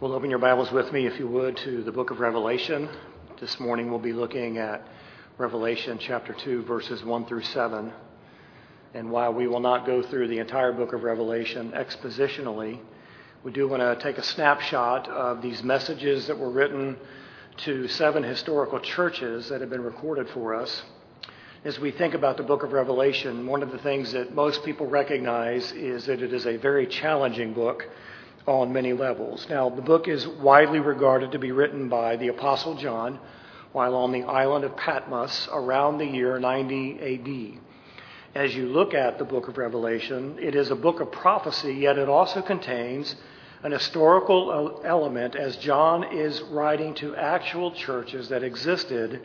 Well, open your Bibles with me, if you would, to the book of Revelation. This morning we'll be looking at Revelation chapter 2, verses 1 through 7. And while we will not go through the entire book of Revelation expositionally, we do want to take a snapshot of these messages that were written to seven historical churches that have been recorded for us. As we think about the book of Revelation, one of the things that most people recognize is that it is a very challenging book on many levels. Now, the book is widely regarded to be written by the Apostle John while on the island of Patmos around the year 90 AD. As you look at the book of Revelation, it is a book of prophecy, yet it also contains an historical element as John is writing to actual churches that existed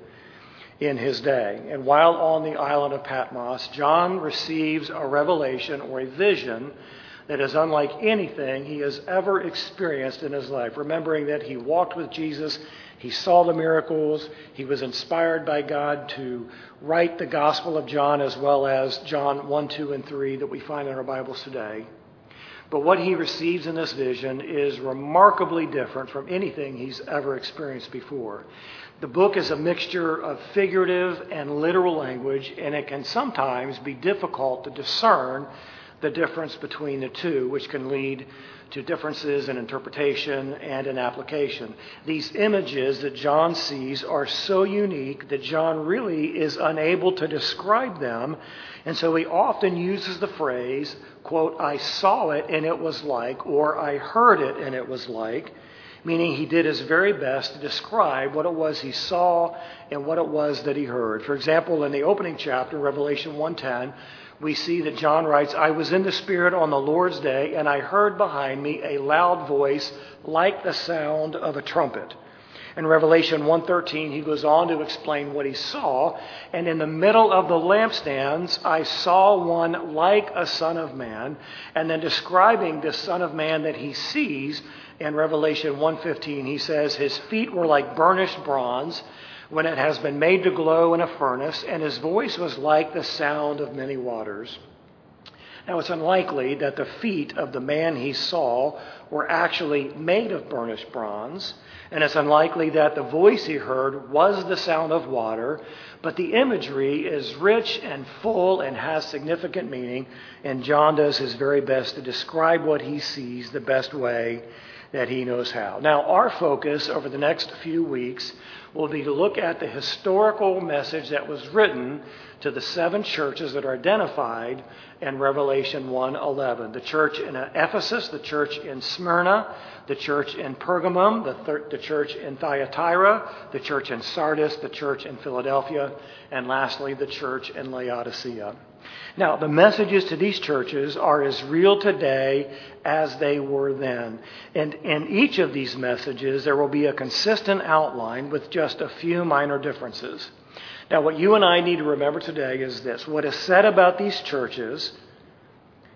in his day. And while on the island of Patmos, John receives a revelation or a vision that is unlike anything he has ever experienced in his life. Remembering that he walked with Jesus, he saw the miracles, he was inspired by God to write the Gospel of John as well as John 1, 2, and 3 that we find in our Bibles today. But what he receives in this vision is remarkably different from anything he's ever experienced before. The book is a mixture of figurative and literal language, and it can sometimes be difficult to discern the difference between the two, which can lead to differences in interpretation and in application. These images that John sees are so unique that John really is unable to describe them, and so he often uses the phrase, quote, I saw it and it was like, or I heard it and it was like, meaning he did his very best to describe what it was he saw and what it was that he heard. For example, in the opening chapter, Revelation 110, we see that John writes, I was in the Spirit on the Lord's day, and I heard behind me a loud voice like the sound of a trumpet. In Revelation 1:13, he goes on to explain what he saw, and in the middle of the lampstands, I saw one like a son of man, and then describing the son of man that he sees in Revelation 1:15, he says his feet were like burnished bronze, when it has been made to glow in a furnace, and his voice was like the sound of many waters. Now, it's unlikely that the feet of the man he saw were actually made of burnished bronze, and it's unlikely that the voice he heard was the sound of water, but the imagery is rich and full and has significant meaning, and John does his very best to describe what he sees the best way that he knows how. Now, our focus over the next few weeks will be to look at the historical message that was written to the seven churches that are identified in Revelation 1:11. The church in Ephesus, the church in Smyrna, the church in Pergamum, the, thir- the church in Thyatira, the church in Sardis, the church in Philadelphia, and lastly, the church in Laodicea. Now, the messages to these churches are as real today as they were then. And in each of these messages, there will be a consistent outline with just a few minor differences. Now, what you and I need to remember today is this what is said about these churches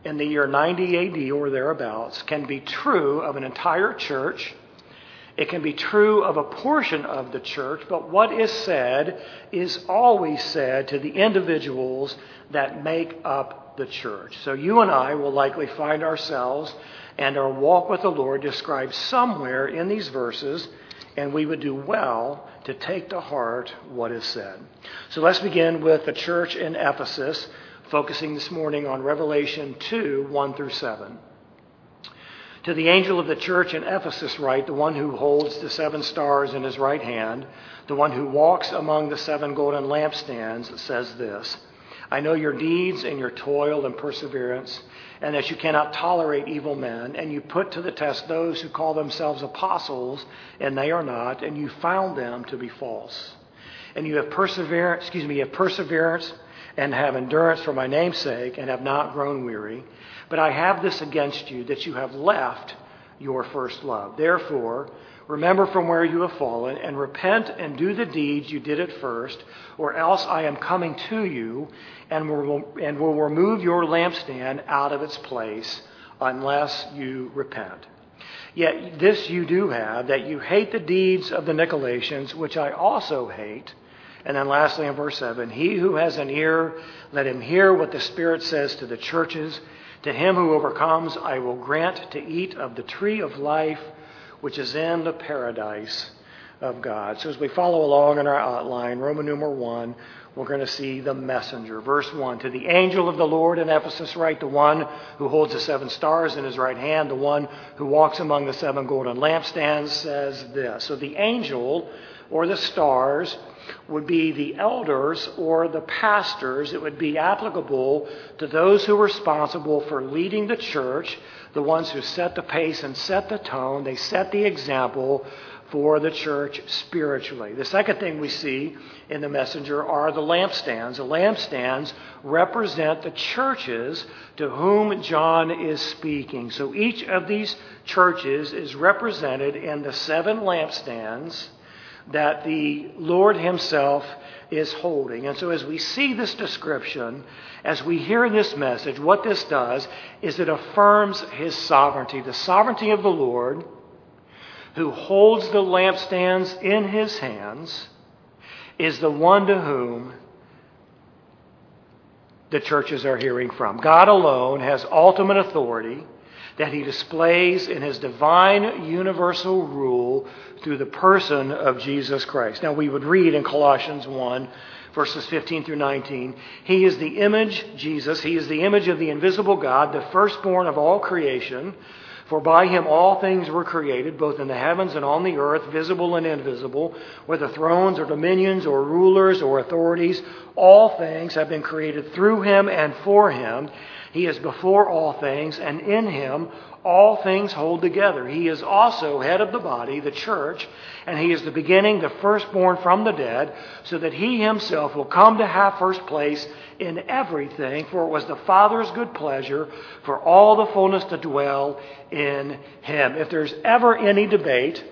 in the year 90 AD or thereabouts can be true of an entire church. It can be true of a portion of the church, but what is said is always said to the individuals that make up the church. So you and I will likely find ourselves and our walk with the Lord described somewhere in these verses, and we would do well to take to heart what is said. So let's begin with the church in Ephesus, focusing this morning on Revelation 2 1 through 7. To the angel of the church in Ephesus, write, the one who holds the seven stars in his right hand, the one who walks among the seven golden lampstands, says this I know your deeds and your toil and perseverance, and that you cannot tolerate evil men, and you put to the test those who call themselves apostles, and they are not, and you found them to be false. And you have perseverance, excuse me, you have perseverance and have endurance for my name's sake, and have not grown weary. But I have this against you, that you have left your first love. Therefore, Remember from where you have fallen, and repent and do the deeds you did at first, or else I am coming to you and will, and will remove your lampstand out of its place unless you repent. Yet this you do have, that you hate the deeds of the Nicolaitans, which I also hate. And then lastly, in verse 7, he who has an ear, let him hear what the Spirit says to the churches. To him who overcomes, I will grant to eat of the tree of life which is in the paradise of God. So as we follow along in our outline, Roman numeral 1, we're going to see the messenger. Verse 1 To the angel of the Lord in Ephesus, write the one who holds the seven stars in his right hand, the one who walks among the seven golden lampstands, says this. So the angel or the stars would be the elders or the pastors. It would be applicable to those who are responsible for leading the church, the ones who set the pace and set the tone. They set the example for the church spiritually. The second thing we see in the messenger are the lampstands. The lampstands represent the churches to whom John is speaking. So each of these churches is represented in the seven lampstands that the Lord Himself is holding. And so, as we see this description, as we hear this message, what this does is it affirms His sovereignty, the sovereignty of the Lord who holds the lampstands in His hands. Is the one to whom the churches are hearing from. God alone has ultimate authority that he displays in his divine universal rule through the person of Jesus Christ. Now, we would read in Colossians 1, verses 15 through 19 He is the image, Jesus, he is the image of the invisible God, the firstborn of all creation. For by him all things were created, both in the heavens and on the earth, visible and invisible, whether thrones or dominions or rulers or authorities, all things have been created through him and for him. He is before all things, and in him all things hold together. He is also head of the body, the church, and he is the beginning, the firstborn from the dead, so that he himself will come to have first place in everything. For it was the Father's good pleasure for all the fullness to dwell in him. If there's ever any debate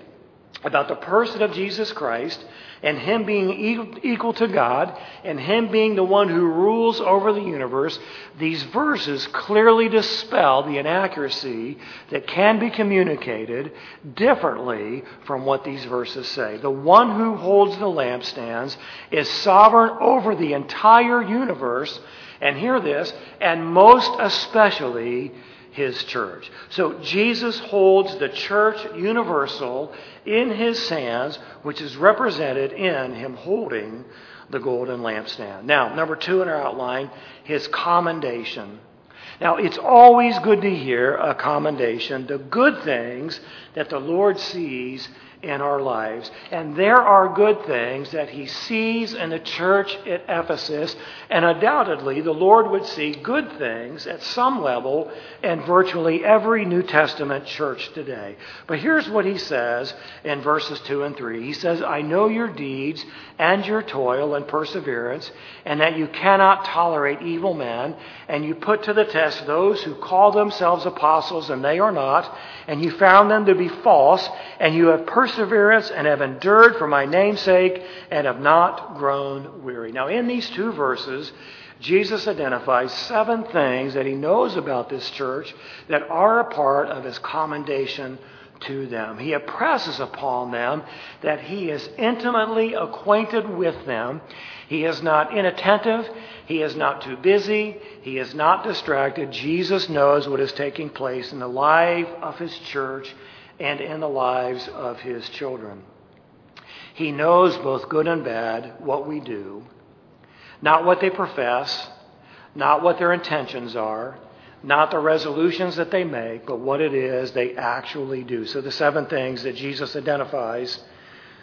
about the person of Jesus Christ, and Him being equal to God, and Him being the one who rules over the universe, these verses clearly dispel the inaccuracy that can be communicated differently from what these verses say. The one who holds the lampstands is sovereign over the entire universe, and hear this, and most especially his church. So Jesus holds the church universal in his hands, which is represented in him holding the golden lampstand. Now, number two in our outline, his commendation. Now, it's always good to hear a commendation, the good things that the Lord sees in our lives. And there are good things that he sees in the church at Ephesus, and undoubtedly the Lord would see good things at some level in virtually every New Testament church today. But here's what he says in verses 2 and 3. He says, I know your deeds and your toil and perseverance, and that you cannot tolerate evil men, and you put to the test those who call themselves apostles and they are not, and you found them to be false, and you have persevered perseverance and have endured for my name's sake and have not grown weary. Now, in these two verses, Jesus identifies seven things that he knows about this church that are a part of his commendation to them. He impresses upon them that he is intimately acquainted with them. He is not inattentive. He is not too busy. He is not distracted. Jesus knows what is taking place in the life of his church and in the lives of his children. He knows both good and bad what we do, not what they profess, not what their intentions are, not the resolutions that they make, but what it is they actually do. So, the seven things that Jesus identifies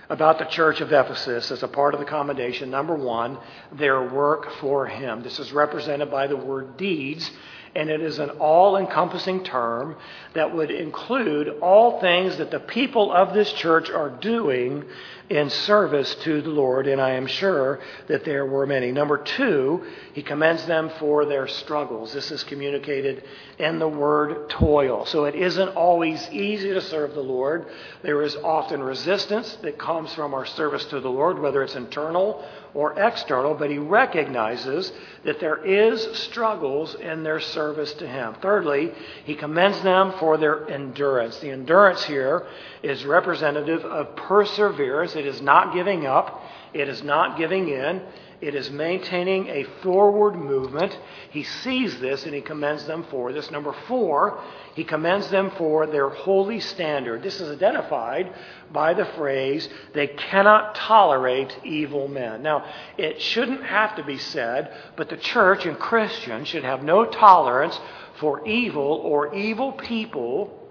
about the church of Ephesus as a part of the commendation number one, their work for Him. This is represented by the word deeds and it is an all encompassing term that would include all things that the people of this church are doing in service to the Lord, and I am sure that there were many. Number two, he commends them for their struggles. This is communicated in the word toil. So it isn't always easy to serve the Lord. There is often resistance that comes from our service to the Lord, whether it's internal or external, but he recognizes that there is struggles in their service to him. Thirdly, he commends them for their endurance. The endurance here is representative of perseverance. It is not giving up. It is not giving in. It is maintaining a forward movement. He sees this and he commends them for this. Number four, he commends them for their holy standard. This is identified by the phrase, they cannot tolerate evil men. Now, it shouldn't have to be said, but the church and Christians should have no tolerance for evil or evil people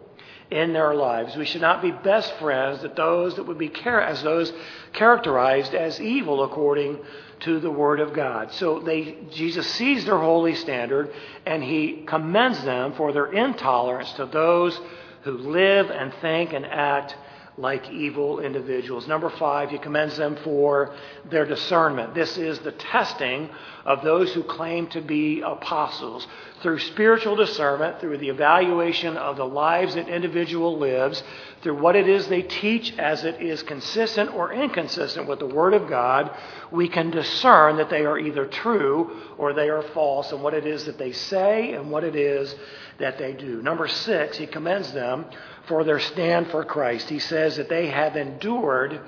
in their lives. We should not be best friends that those that would be char- as those characterized as evil according to the word of God. So they Jesus sees their holy standard and he commends them for their intolerance to those who live and think and act like evil individuals. Number five, he commends them for their discernment. This is the testing of those who claim to be apostles. Through spiritual discernment, through the evaluation of the lives that individual lives, through what it is they teach as it is consistent or inconsistent with the Word of God, we can discern that they are either true or they are false, and what it is that they say and what it is that they do. Number six, he commends them for their stand for Christ. He says that they have endured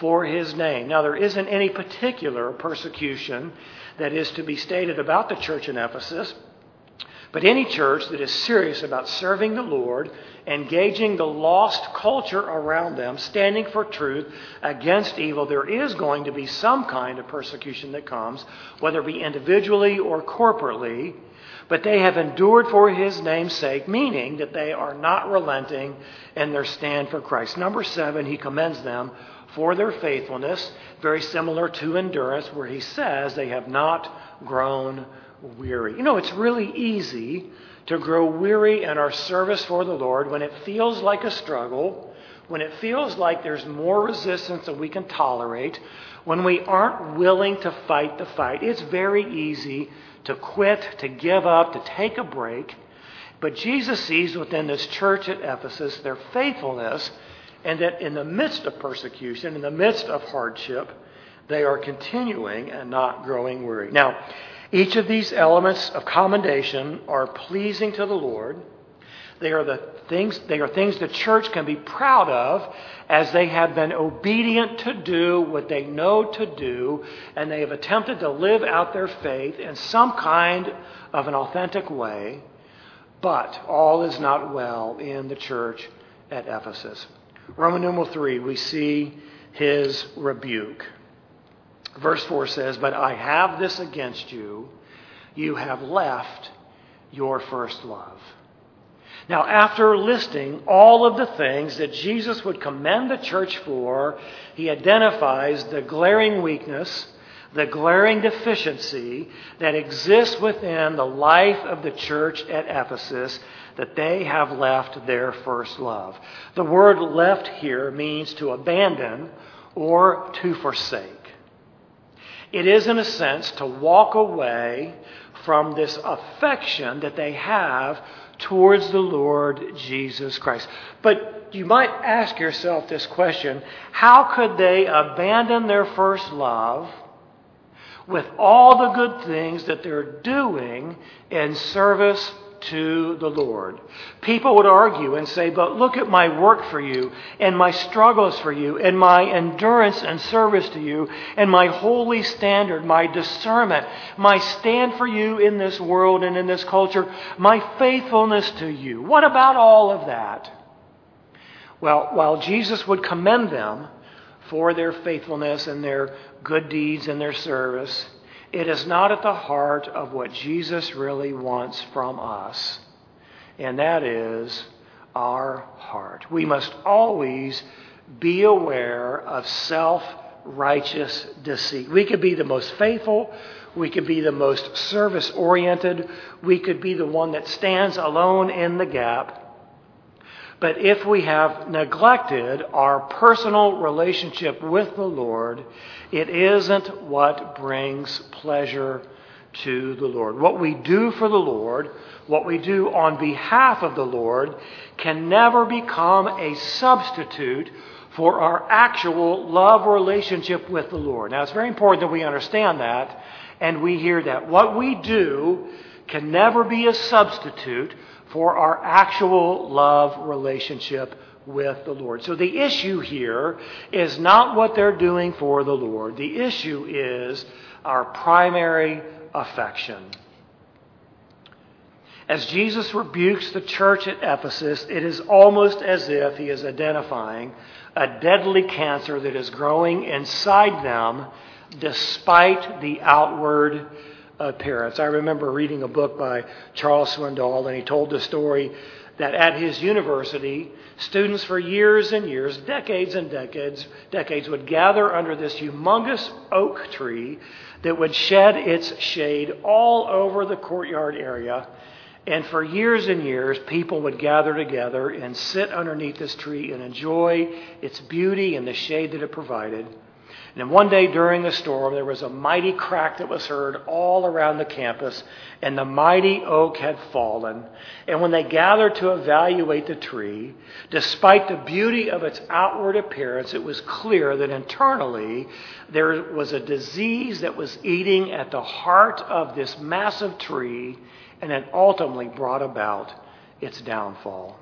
for his name. Now, there isn't any particular persecution that is to be stated about the church in Ephesus, but any church that is serious about serving the Lord, engaging the lost culture around them, standing for truth against evil, there is going to be some kind of persecution that comes, whether it be individually or corporately. But they have endured for his name's sake, meaning that they are not relenting in their stand for Christ. Number seven, he commends them for their faithfulness, very similar to endurance, where he says they have not grown weary. You know, it's really easy to grow weary in our service for the Lord when it feels like a struggle, when it feels like there's more resistance than we can tolerate, when we aren't willing to fight the fight. It's very easy to quit, to give up, to take a break. But Jesus sees within this church at Ephesus their faithfulness, and that in the midst of persecution, in the midst of hardship, they are continuing and not growing weary. Now, each of these elements of commendation are pleasing to the Lord. They are the things they are things the church can be proud of as they have been obedient to do what they know to do and they have attempted to live out their faith in some kind of an authentic way. But all is not well in the church at Ephesus. Roman numeral 3, we see his rebuke. Verse 4 says, But I have this against you. You have left your first love. Now, after listing all of the things that Jesus would commend the church for, he identifies the glaring weakness, the glaring deficiency that exists within the life of the church at Ephesus that they have left their first love. The word left here means to abandon or to forsake. It is, in a sense, to walk away from this affection that they have towards the Lord Jesus Christ. But you might ask yourself this question how could they abandon their first love with all the good things that they're doing in service to the Lord. People would argue and say, But look at my work for you, and my struggles for you, and my endurance and service to you, and my holy standard, my discernment, my stand for you in this world and in this culture, my faithfulness to you. What about all of that? Well, while Jesus would commend them for their faithfulness and their good deeds and their service, it is not at the heart of what Jesus really wants from us, and that is our heart. We must always be aware of self righteous deceit. We could be the most faithful, we could be the most service oriented, we could be the one that stands alone in the gap. But if we have neglected our personal relationship with the Lord, it isn't what brings pleasure to the Lord. What we do for the Lord, what we do on behalf of the Lord, can never become a substitute for our actual love relationship with the Lord. Now, it's very important that we understand that and we hear that. What we do can never be a substitute for our actual love relationship with the Lord. So the issue here is not what they're doing for the Lord. The issue is our primary affection. As Jesus rebukes the church at Ephesus, it is almost as if he is identifying a deadly cancer that is growing inside them despite the outward Uh, appearance. I remember reading a book by Charles Swindoll, and he told the story that at his university, students for years and years, decades and decades, decades would gather under this humongous oak tree that would shed its shade all over the courtyard area. And for years and years, people would gather together and sit underneath this tree and enjoy its beauty and the shade that it provided. And one day during the storm, there was a mighty crack that was heard all around the campus, and the mighty oak had fallen. And when they gathered to evaluate the tree, despite the beauty of its outward appearance, it was clear that internally there was a disease that was eating at the heart of this massive tree, and it ultimately brought about its downfall.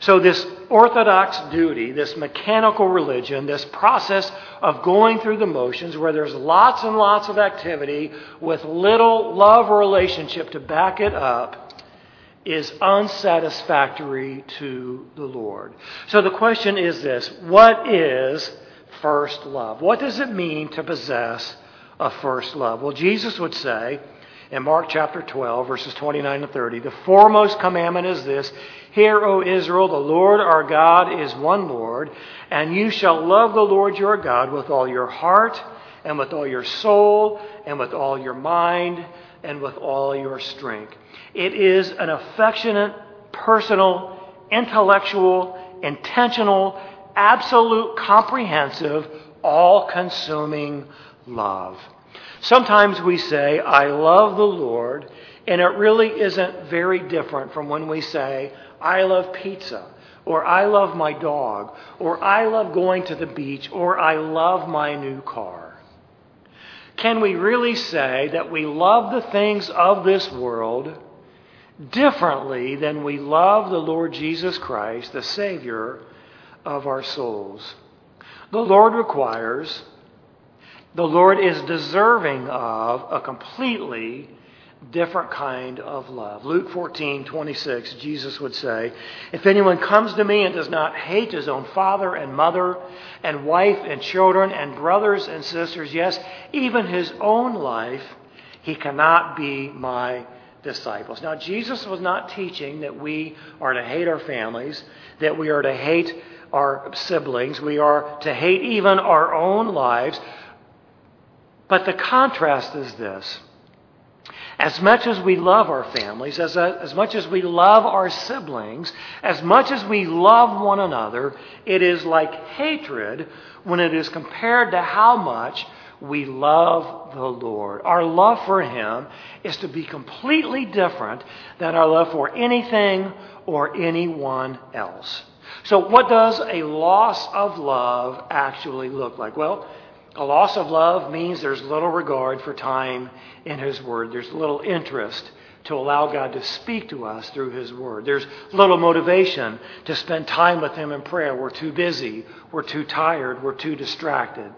So, this orthodox duty, this mechanical religion, this process of going through the motions where there's lots and lots of activity with little love or relationship to back it up, is unsatisfactory to the Lord. So, the question is this what is first love? What does it mean to possess a first love? Well, Jesus would say, in Mark chapter 12, verses 29 to 30, the foremost commandment is this Hear, O Israel, the Lord our God is one Lord, and you shall love the Lord your God with all your heart, and with all your soul, and with all your mind, and with all your strength. It is an affectionate, personal, intellectual, intentional, absolute, comprehensive, all consuming love. Sometimes we say, I love the Lord, and it really isn't very different from when we say, I love pizza, or I love my dog, or I love going to the beach, or I love my new car. Can we really say that we love the things of this world differently than we love the Lord Jesus Christ, the Savior of our souls? The Lord requires the Lord is deserving of a completely different kind of love. Luke 14, 26, Jesus would say, If anyone comes to me and does not hate his own father and mother and wife and children and brothers and sisters, yes, even his own life, he cannot be my disciples. Now, Jesus was not teaching that we are to hate our families, that we are to hate our siblings, we are to hate even our own lives. But the contrast is this. As much as we love our families, as, a, as much as we love our siblings, as much as we love one another, it is like hatred when it is compared to how much we love the Lord. Our love for Him is to be completely different than our love for anything or anyone else. So, what does a loss of love actually look like? Well, a loss of love means there's little regard for time in His Word. There's little interest to allow God to speak to us through His Word. There's little motivation to spend time with Him in prayer. We're too busy. We're too tired. We're too distracted.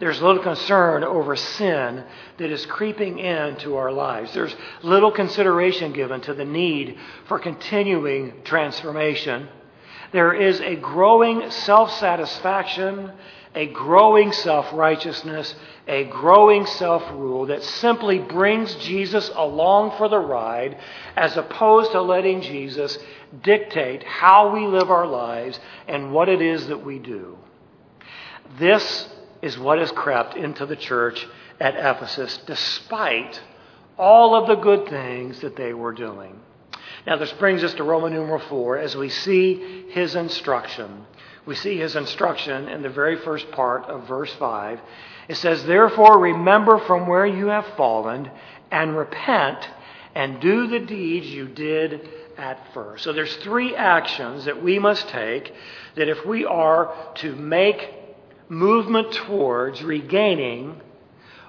There's little concern over sin that is creeping into our lives. There's little consideration given to the need for continuing transformation. There is a growing self satisfaction a growing self righteousness, a growing self rule that simply brings Jesus along for the ride as opposed to letting Jesus dictate how we live our lives and what it is that we do. This is what has crept into the church at Ephesus despite all of the good things that they were doing. Now, this brings us to Roman numeral 4 as we see his instruction we see his instruction in the very first part of verse 5. It says, Therefore, remember from where you have fallen and repent and do the deeds you did at first. So there's three actions that we must take that if we are to make movement towards regaining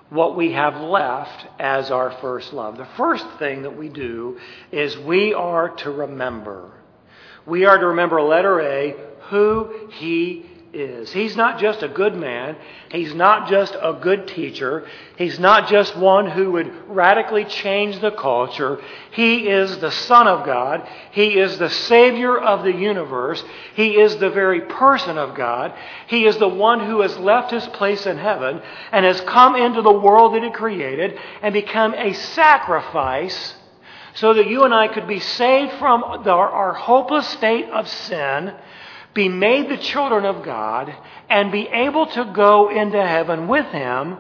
what we have left as our first love. The first thing that we do is we are to remember. We are to remember letter A, who he is. He's not just a good man. He's not just a good teacher. He's not just one who would radically change the culture. He is the Son of God. He is the Savior of the universe. He is the very person of God. He is the one who has left his place in heaven and has come into the world that he created and become a sacrifice so that you and I could be saved from our, hopeless state of sin be made the children of God, and be able to go into heaven with Him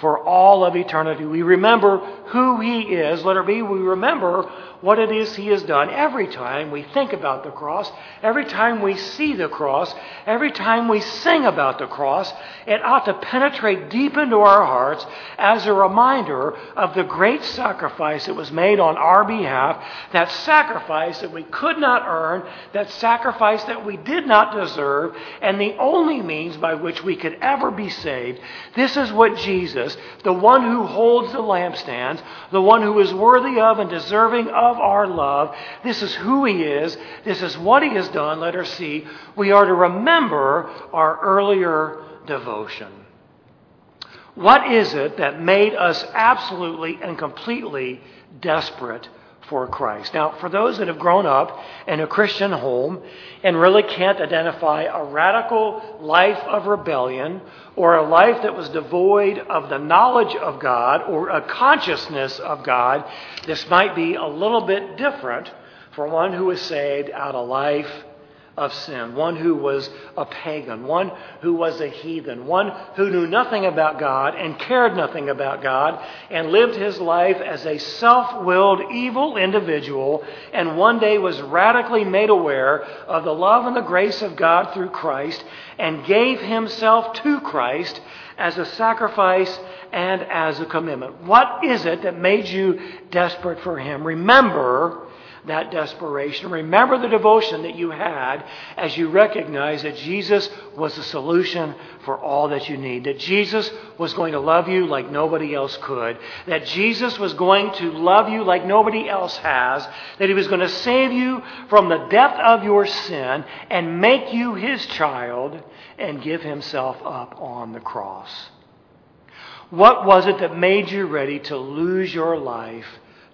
for all of eternity. We remember who He is. Let it be, we remember what it is He has done. Every time we think about the cross, every time we see the cross, every time we sing about the cross, it ought to penetrate deep into our hearts as a reminder of the great sacrifice that was made on our behalf, that sacrifice that we could not earn, that sacrifice that we did not deserve, and the only means by which we could ever be saved. This is what Jesus, the one who holds the lampstands, the one who is worthy of and deserving of of our love. This is who He is. This is what He has done. Let us see. We are to remember our earlier devotion. What is it that made us absolutely and completely desperate for Christ. Now, for those that have grown up in a Christian home and really can't identify a radical life of rebellion or a life that was devoid of the knowledge of God or a consciousness of God, this might be a little bit different for one who is saved out of life of sin, one who was a pagan, one who was a heathen, one who knew nothing about God and cared nothing about God and lived his life as a self willed, evil individual, and one day was radically made aware of the love and the grace of God through Christ and gave himself to Christ as a sacrifice and as a commitment. What is it that made you desperate for him? Remember, that desperation. Remember the devotion that you had as you recognized that Jesus was the solution for all that you need. That Jesus was going to love you like nobody else could. That Jesus was going to love you like nobody else has. That He was going to save you from the depth of your sin and make you His child and give Himself up on the cross. What was it that made you ready to lose your life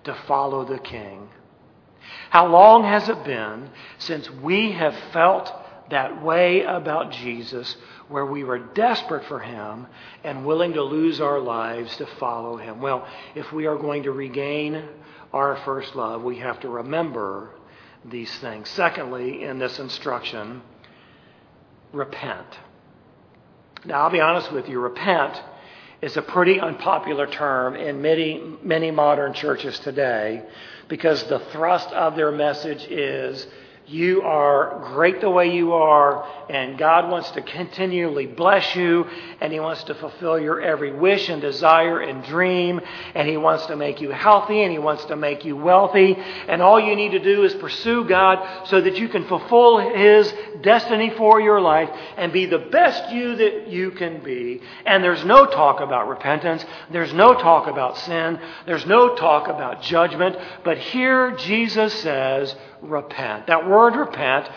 to follow the King? How long has it been since we have felt that way about Jesus, where we were desperate for Him and willing to lose our lives to follow Him? Well, if we are going to regain our first love, we have to remember these things. Secondly, in this instruction, repent. Now, I'll be honest with you, repent is a pretty unpopular term in many, many modern churches today because the thrust of their message is you are great the way you are, and God wants to continually bless you, and He wants to fulfill your every wish and desire and dream, and He wants to make you healthy, and He wants to make you wealthy. And all you need to do is pursue God so that you can fulfill His destiny for your life and be the best you that you can be. And there's no talk about repentance, there's no talk about sin, there's no talk about judgment, but here Jesus says, repent. That word repent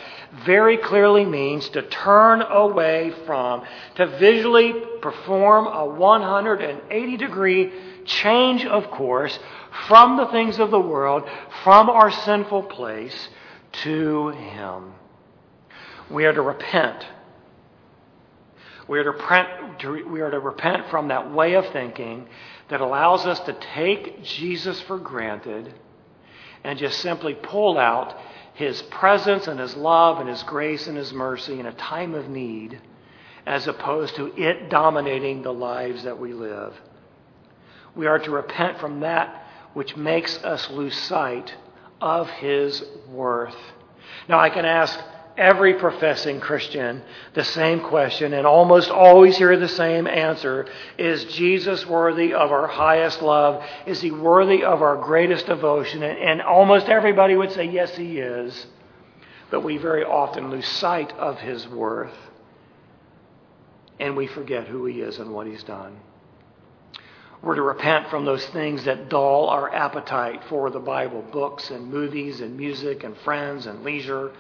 very clearly means to turn away from, to visually perform a 180 degree change of course from the things of the world, from our sinful place to Him. We are to repent. We are to, repent, we are to repent from that way of thinking that allows us to take Jesus for granted and just simply pull out His presence and His love and His grace and His mercy in a time of need as opposed to it dominating the lives that we live. We are to repent from that which makes us lose sight of His worth. Now, I can ask every professing Christian the same question and almost always hear the same answer Is Jesus worthy of our highest love? Is he worthy of our greatest devotion? And almost everybody would say, Yes, he is. But we very often lose sight of his worth and we forget who he is and what he's done. We're to repent from those things that dull our appetite for the Bible books and movies and music and friends and leisure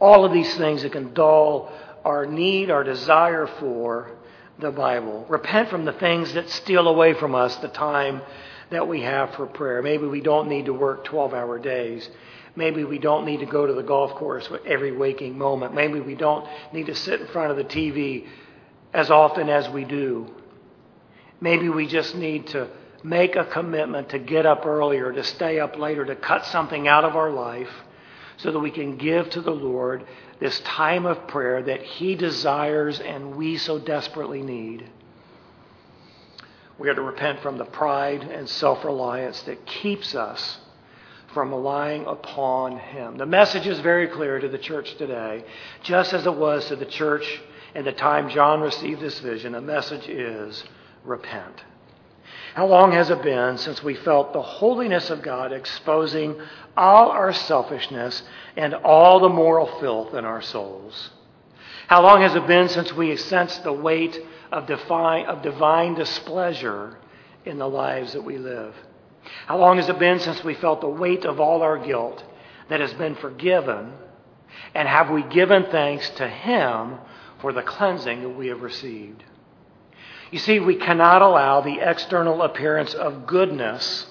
all of these things that can dull our need, our desire for the Bible. Repent from the things that steal away from us the time that we have for prayer. Maybe we don't need to work 12 hour days. Maybe we don't need to go to the golf course every waking moment. Maybe we don't need to sit in front of the TV as often as we do. Maybe we just need to make a commitment to get up earlier, to stay up later, to cut something out of our life so that we can give to the Lord this time of prayer that He desires and we so desperately need. We are to repent from the pride and self reliance that keeps us from relying upon Him. The message is very clear to the church today, just as it was to the church in the time John received this vision. The message is repent. How long has it been since we felt the holiness of God exposing all our selfishness and all the moral filth in our souls? How long has it been since we sensed the weight of of divine displeasure in the lives that we live? How long has it been since we felt the weight of all our guilt that has been forgiven? And have we given thanks to Him for the cleansing that we have received? You see, we cannot allow the external appearance of goodness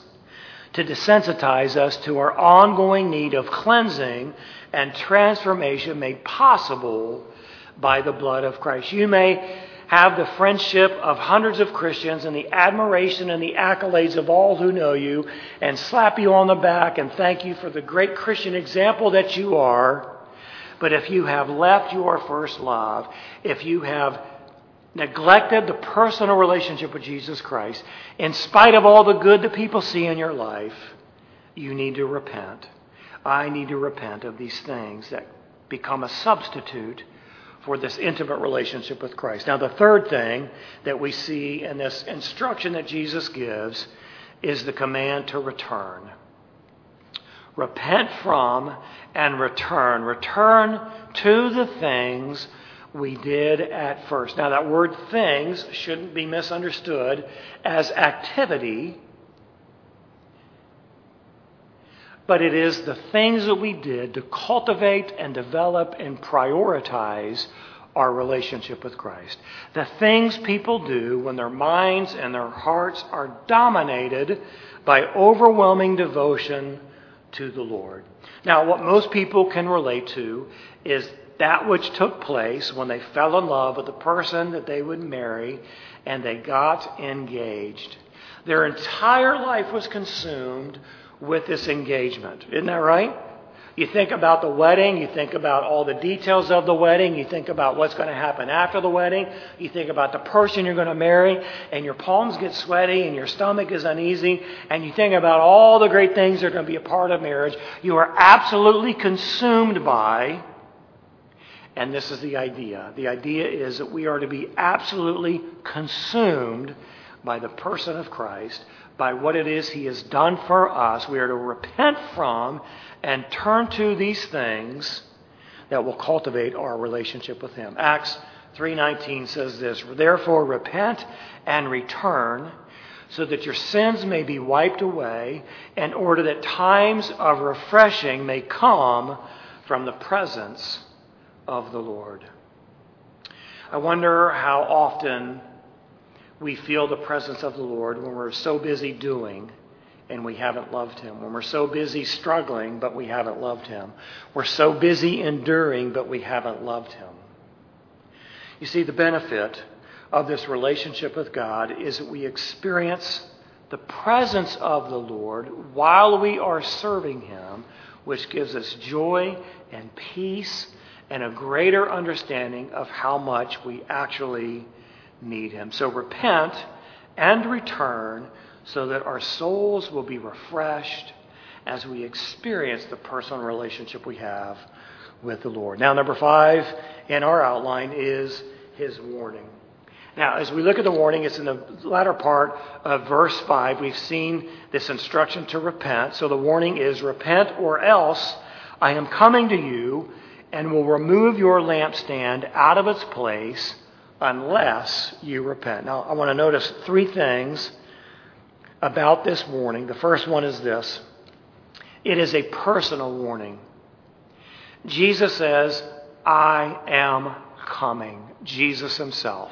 to desensitize us to our ongoing need of cleansing and transformation made possible by the blood of Christ. You may have the friendship of hundreds of Christians and the admiration and the accolades of all who know you and slap you on the back and thank you for the great Christian example that you are. But if you have left your first love, if you have neglected the personal relationship with Jesus Christ, in spite of all the good that people see in your life, you need to repent. I need to repent of these things that become a substitute for this intimate relationship with Christ. Now, the third thing that we see in this instruction that Jesus gives is the command to return. Repent from and return. Return to the things we did at first. Now, that word things shouldn't be misunderstood as activity, but it is the things that we did to cultivate and develop and prioritize our relationship with Christ. The things people do when their minds and their hearts are dominated by overwhelming devotion to the Lord. Now, what most people can relate to is that which took place when they fell in love with the person that they would marry and they got engaged. Their entire life was consumed with this engagement. Isn't that right? You think about the wedding, you think about all the details of the wedding, you think about what's going to happen after the wedding, you think about the person you're going to marry, and your palms get sweaty and your stomach is uneasy, and you think about all the great things that are going to be a part of marriage. You are absolutely consumed by and this is the idea. The idea is that we are to be absolutely consumed by the person of Christ, by what it is he has done for us. We are to repent from and turn to these things that will cultivate our relationship with him. Acts 3:19 says this, "Therefore repent and return so that your sins may be wiped away in order that times of refreshing may come from the presence of the Lord. I wonder how often we feel the presence of the Lord when we're so busy doing and we haven't loved Him. When we're so busy struggling but we haven't loved Him. We're so busy enduring but we haven't loved Him. You see, the benefit of this relationship with God is that we experience the presence of the Lord while we are serving Him, which gives us joy and peace and a greater understanding of how much we actually need Him. So repent and return so that our souls will be refreshed as we experience the personal relationship we have with the Lord. Now, number five in our outline is His warning. Now, as we look at the warning, it's in the latter part of verse 5. We've seen this instruction to repent. So the warning is repent or else I am coming to you and will remove your lampstand out of its place unless you repent. Now, I want to notice three things about this warning. The first one is this it is a personal warning. Jesus says, I am coming, Jesus himself.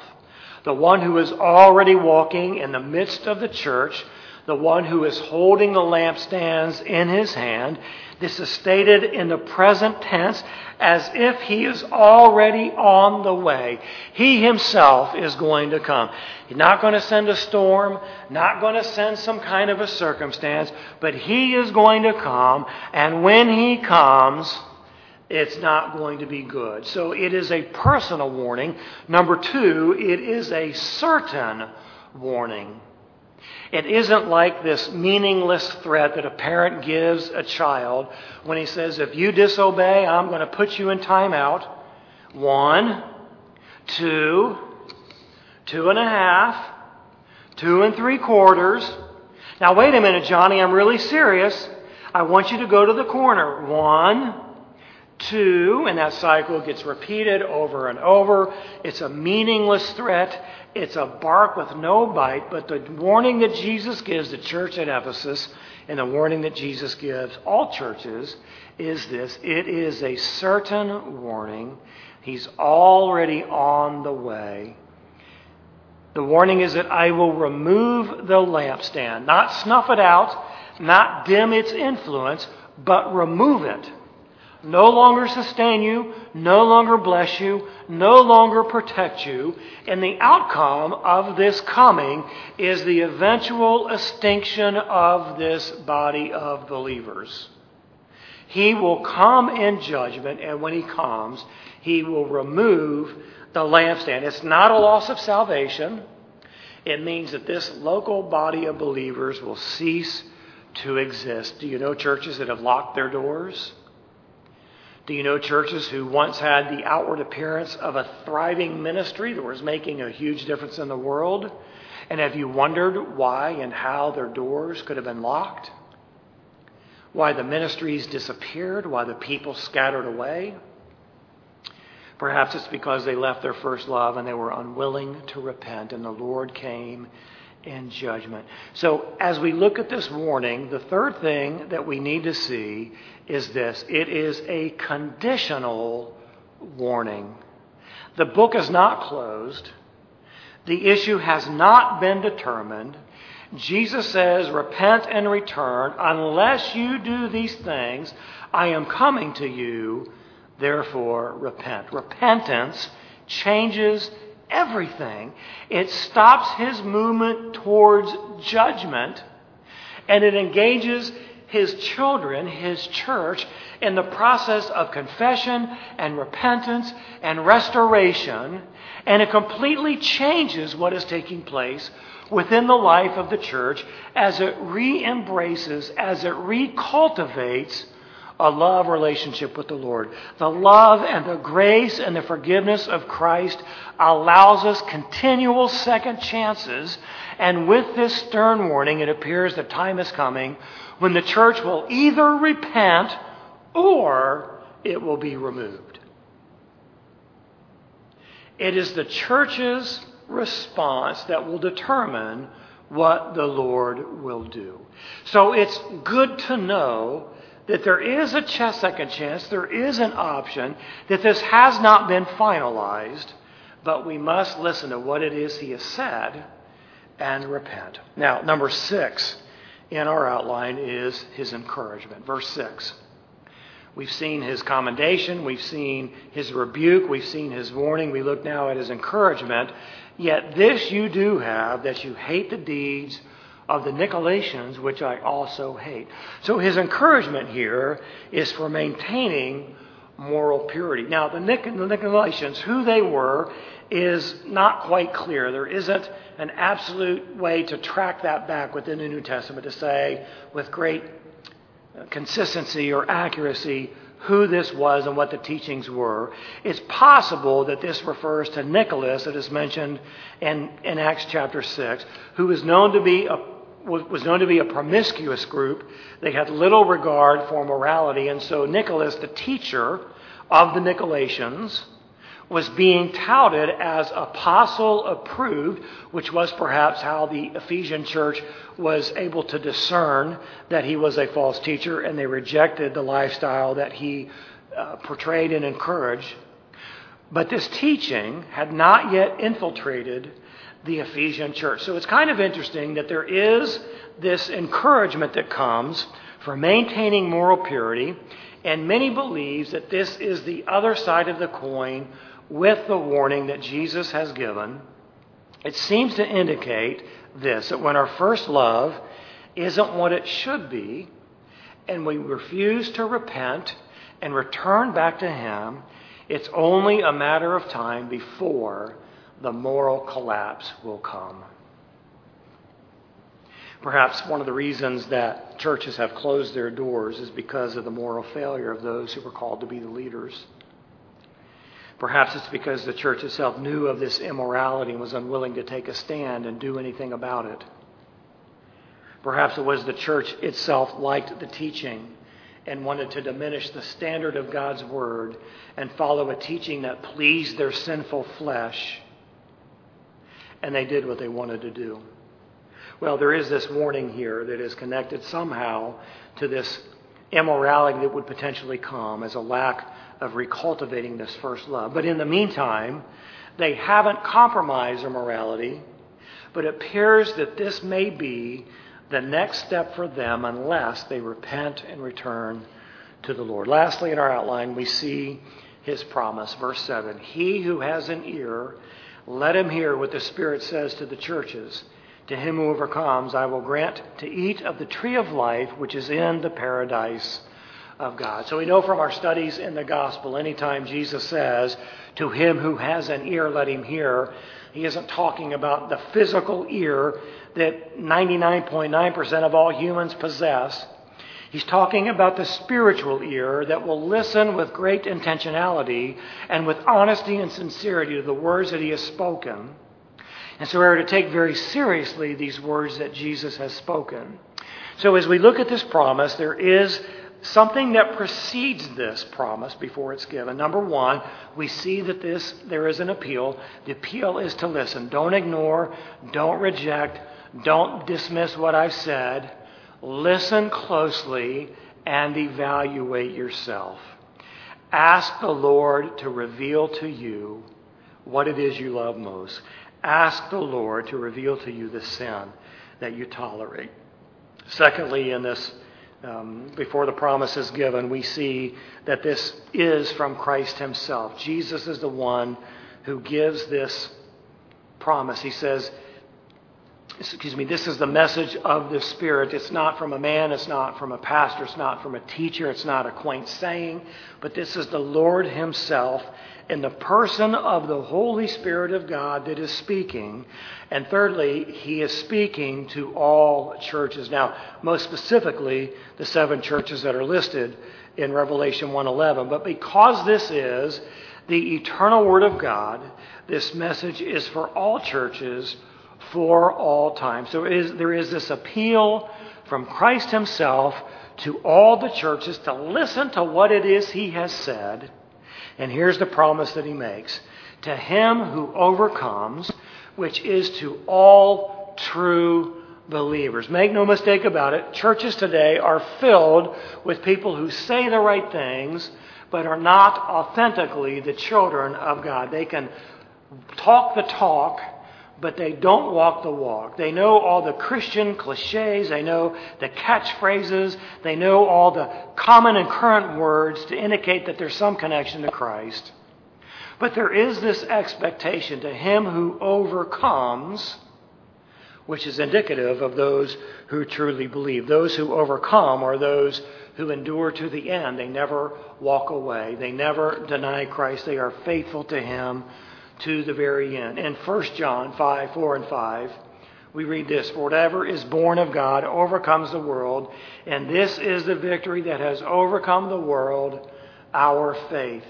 The one who is already walking in the midst of the church, the one who is holding the lampstands in his hand. This is stated in the present tense as if he is already on the way. He himself is going to come. He's not going to send a storm, not going to send some kind of a circumstance, but he is going to come, and when he comes, it's not going to be good. So it is a personal warning. Number two, it is a certain warning. It isn't like this meaningless threat that a parent gives a child when he says, If you disobey, I'm going to put you in timeout. One, two, two and a half, two and three quarters. Now, wait a minute, Johnny, I'm really serious. I want you to go to the corner. One, two, and that cycle gets repeated over and over. It's a meaningless threat. It's a bark with no bite, but the warning that Jesus gives the church at Ephesus and the warning that Jesus gives all churches is this it is a certain warning. He's already on the way. The warning is that I will remove the lampstand, not snuff it out, not dim its influence, but remove it no longer sustain you, no longer bless you, no longer protect you. And the outcome of this coming is the eventual extinction of this body of believers. He will come in judgment, and when he comes, he will remove the lampstand. It's not a loss of salvation. It means that this local body of believers will cease to exist. Do you know churches that have locked their doors? Do you know churches who once had the outward appearance of a thriving ministry that was making a huge difference in the world? And have you wondered why and how their doors could have been locked? Why the ministries disappeared? Why the people scattered away? Perhaps it's because they left their first love and they were unwilling to repent, and the Lord came in judgment. So, as we look at this warning, the third thing that we need to see is this it is a conditional warning. The book is not closed, the issue has not been determined. Jesus says, Repent and return. Unless you do these things, I am coming to you. Therefore, repent. Repentance changes everything. It stops his movement towards judgment and it engages his children, his church, in the process of confession and repentance and restoration. And it completely changes what is taking place within the life of the church as it re embraces, as it recultivates a love relationship with the Lord. The love and the grace and the forgiveness of Christ allows us continual second chances. And with this stern warning, it appears that time is coming when the church will either repent or it will be removed. It is the church's response that will determine what the Lord will do. So it's good to know that there is a second chance, there is an option, that this has not been finalized, but we must listen to what it is he has said and repent. Now, number six in our outline is his encouragement. Verse 6. We've seen his commendation, we've seen his rebuke, we've seen his warning. We look now at his encouragement. Yet this you do have, that you hate the deeds of the Nicolaitans, which I also hate. So his encouragement here is for maintaining moral purity. Now, the, Nic- the Nicolaitans, who they were, is not quite clear. There isn't an absolute way to track that back within the New Testament to say with great consistency or accuracy who this was and what the teachings were. It's possible that this refers to Nicholas, that is mentioned in, in Acts chapter 6, who is known to be a was known to be a promiscuous group. They had little regard for morality. And so Nicholas, the teacher of the Nicolaitans, was being touted as apostle approved, which was perhaps how the Ephesian church was able to discern that he was a false teacher, and they rejected the lifestyle that he uh, portrayed and encouraged. But this teaching had not yet infiltrated the Ephesian church. So it's kind of interesting that there is this encouragement that comes for maintaining moral purity, and many believes that this is the other side of the coin with the warning that Jesus has given. It seems to indicate this that when our first love isn't what it should be, and we refuse to repent and return back to Him, it's only a matter of time before the moral collapse will come. Perhaps one of the reasons that churches have closed their doors is because of the moral failure of those who were called to be the leaders. Perhaps it's because the church itself knew of this immorality and was unwilling to take a stand and do anything about it. Perhaps it was the church itself liked the teaching and wanted to diminish the standard of God's word and follow a teaching that pleased their sinful flesh. And they did what they wanted to do. Well, there is this warning here that is connected somehow to this immorality that would potentially come as a lack of recultivating this first love. But in the meantime, they haven't compromised their morality, but it appears that this may be the next step for them unless they repent and return to the Lord. Lastly, in our outline, we see his promise. Verse 7 He who has an ear, let him hear what the Spirit says to the churches. To him who overcomes, I will grant to eat of the tree of life which is in the paradise of God. So we know from our studies in the gospel, anytime Jesus says, To him who has an ear, let him hear, he isn't talking about the physical ear that 99.9% of all humans possess. He's talking about the spiritual ear that will listen with great intentionality and with honesty and sincerity to the words that he has spoken. And so we're to take very seriously these words that Jesus has spoken. So as we look at this promise, there is something that precedes this promise before it's given. Number one, we see that this there is an appeal. The appeal is to listen. Don't ignore, don't reject, don't dismiss what I've said. Listen closely and evaluate yourself. Ask the Lord to reveal to you what it is you love most. Ask the Lord to reveal to you the sin that you tolerate. Secondly, in this, um, before the promise is given, we see that this is from Christ Himself. Jesus is the one who gives this promise. He says, excuse me, this is the message of the Spirit. It's not from a man, it's not from a pastor, it's not from a teacher, it's not a quaint saying, but this is the Lord Himself in the person of the Holy Spirit of God that is speaking. And thirdly, He is speaking to all churches. Now, most specifically, the seven churches that are listed in Revelation 1:11. But because this is the eternal Word of God, this message is for all churches for all time. So is, there is this appeal from Christ Himself to all the churches to listen to what it is He has said. And here's the promise that He makes To him who overcomes, which is to all true believers. Make no mistake about it, churches today are filled with people who say the right things, but are not authentically the children of God. They can talk the talk but they don't walk the walk. They know all the Christian cliches, they know the catchphrases, they know all the common and current words to indicate that there's some connection to Christ. But there is this expectation to him who overcomes, which is indicative of those who truly believe. Those who overcome are those who endure to the end. They never walk away, they never deny Christ, they are faithful to him to the very end. In 1 John 5 4 and 5, we read this For whatever is born of God overcomes the world, and this is the victory that has overcome the world, our faith.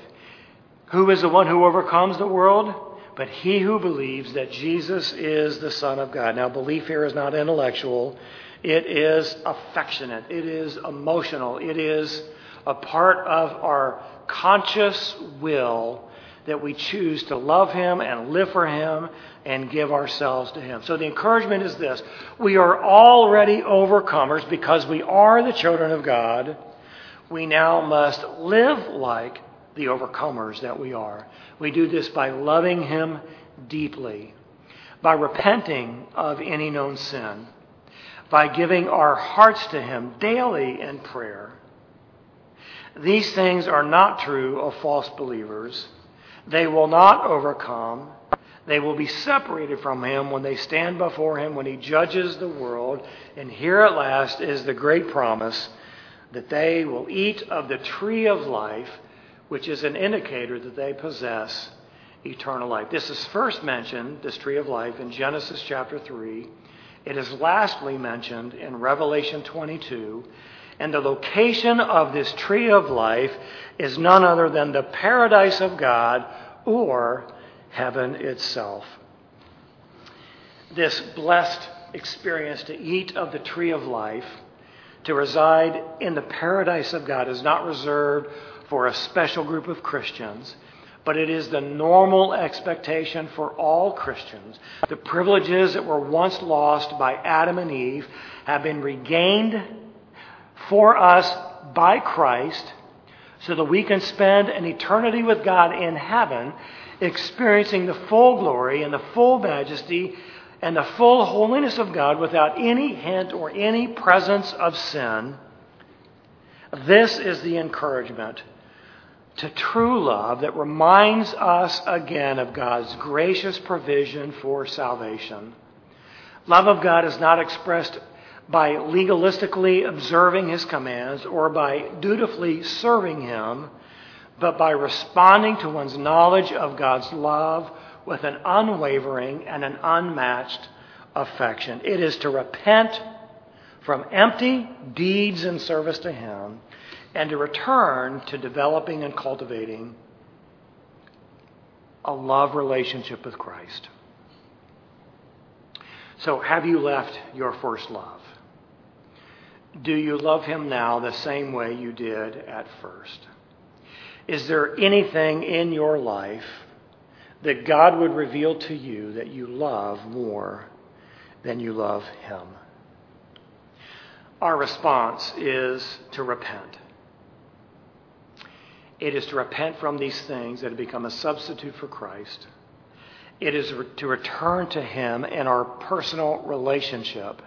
Who is the one who overcomes the world? But he who believes that Jesus is the Son of God. Now, belief here is not intellectual, it is affectionate, it is emotional, it is a part of our conscious will that we choose to love Him and live for Him and give ourselves to Him. So the encouragement is this we are already overcomers because we are the children of God. We now must live like the overcomers that we are. We do this by loving Him deeply, by repenting of any known sin, by giving our hearts to Him daily in prayer. These things are not true of false believers. They will not overcome. They will be separated from Him when they stand before Him when He judges the world. And here at last is the great promise that they will eat of the tree of life, which is an indicator that they possess eternal life. This is first mentioned, this tree of life, in Genesis chapter 3. It is lastly mentioned in Revelation 22. And the location of this tree of life is none other than the paradise of God or heaven itself. This blessed experience to eat of the tree of life, to reside in the paradise of God, is not reserved for a special group of Christians but it is the normal expectation for all Christians. The privileges that were once lost by Adam and Eve have been regained for us by Christ so that we can spend an eternity with God in heaven, experiencing the full glory and the full majesty and the full holiness of God without any hint or any presence of sin. This is the encouragement to true love that reminds us again of God's gracious provision for salvation. Love of God is not expressed by legalistically observing His commands or by dutifully serving Him, but by responding to one's knowledge of God's love with an unwavering and an unmatched affection. It is to repent from empty deeds in service to Him and to return to developing and cultivating a love relationship with Christ. So, have you left your first love? Do you love Him now the same way you did at first? Is there anything in your life that God would reveal to you that you love more than you love Him? Our response is to repent. It is to repent from these things that have become a substitute for Christ. It is to return to Him in our personal relationship.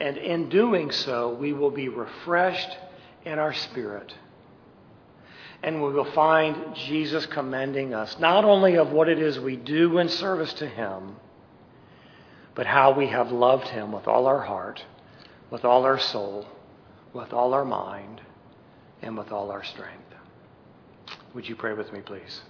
And in doing so, we will be refreshed in our spirit. And we will find Jesus commending us, not only of what it is we do in service to Him, but how we have loved Him with all our heart, with all our soul, with all our mind, and with all our strength. Would you pray with me, please?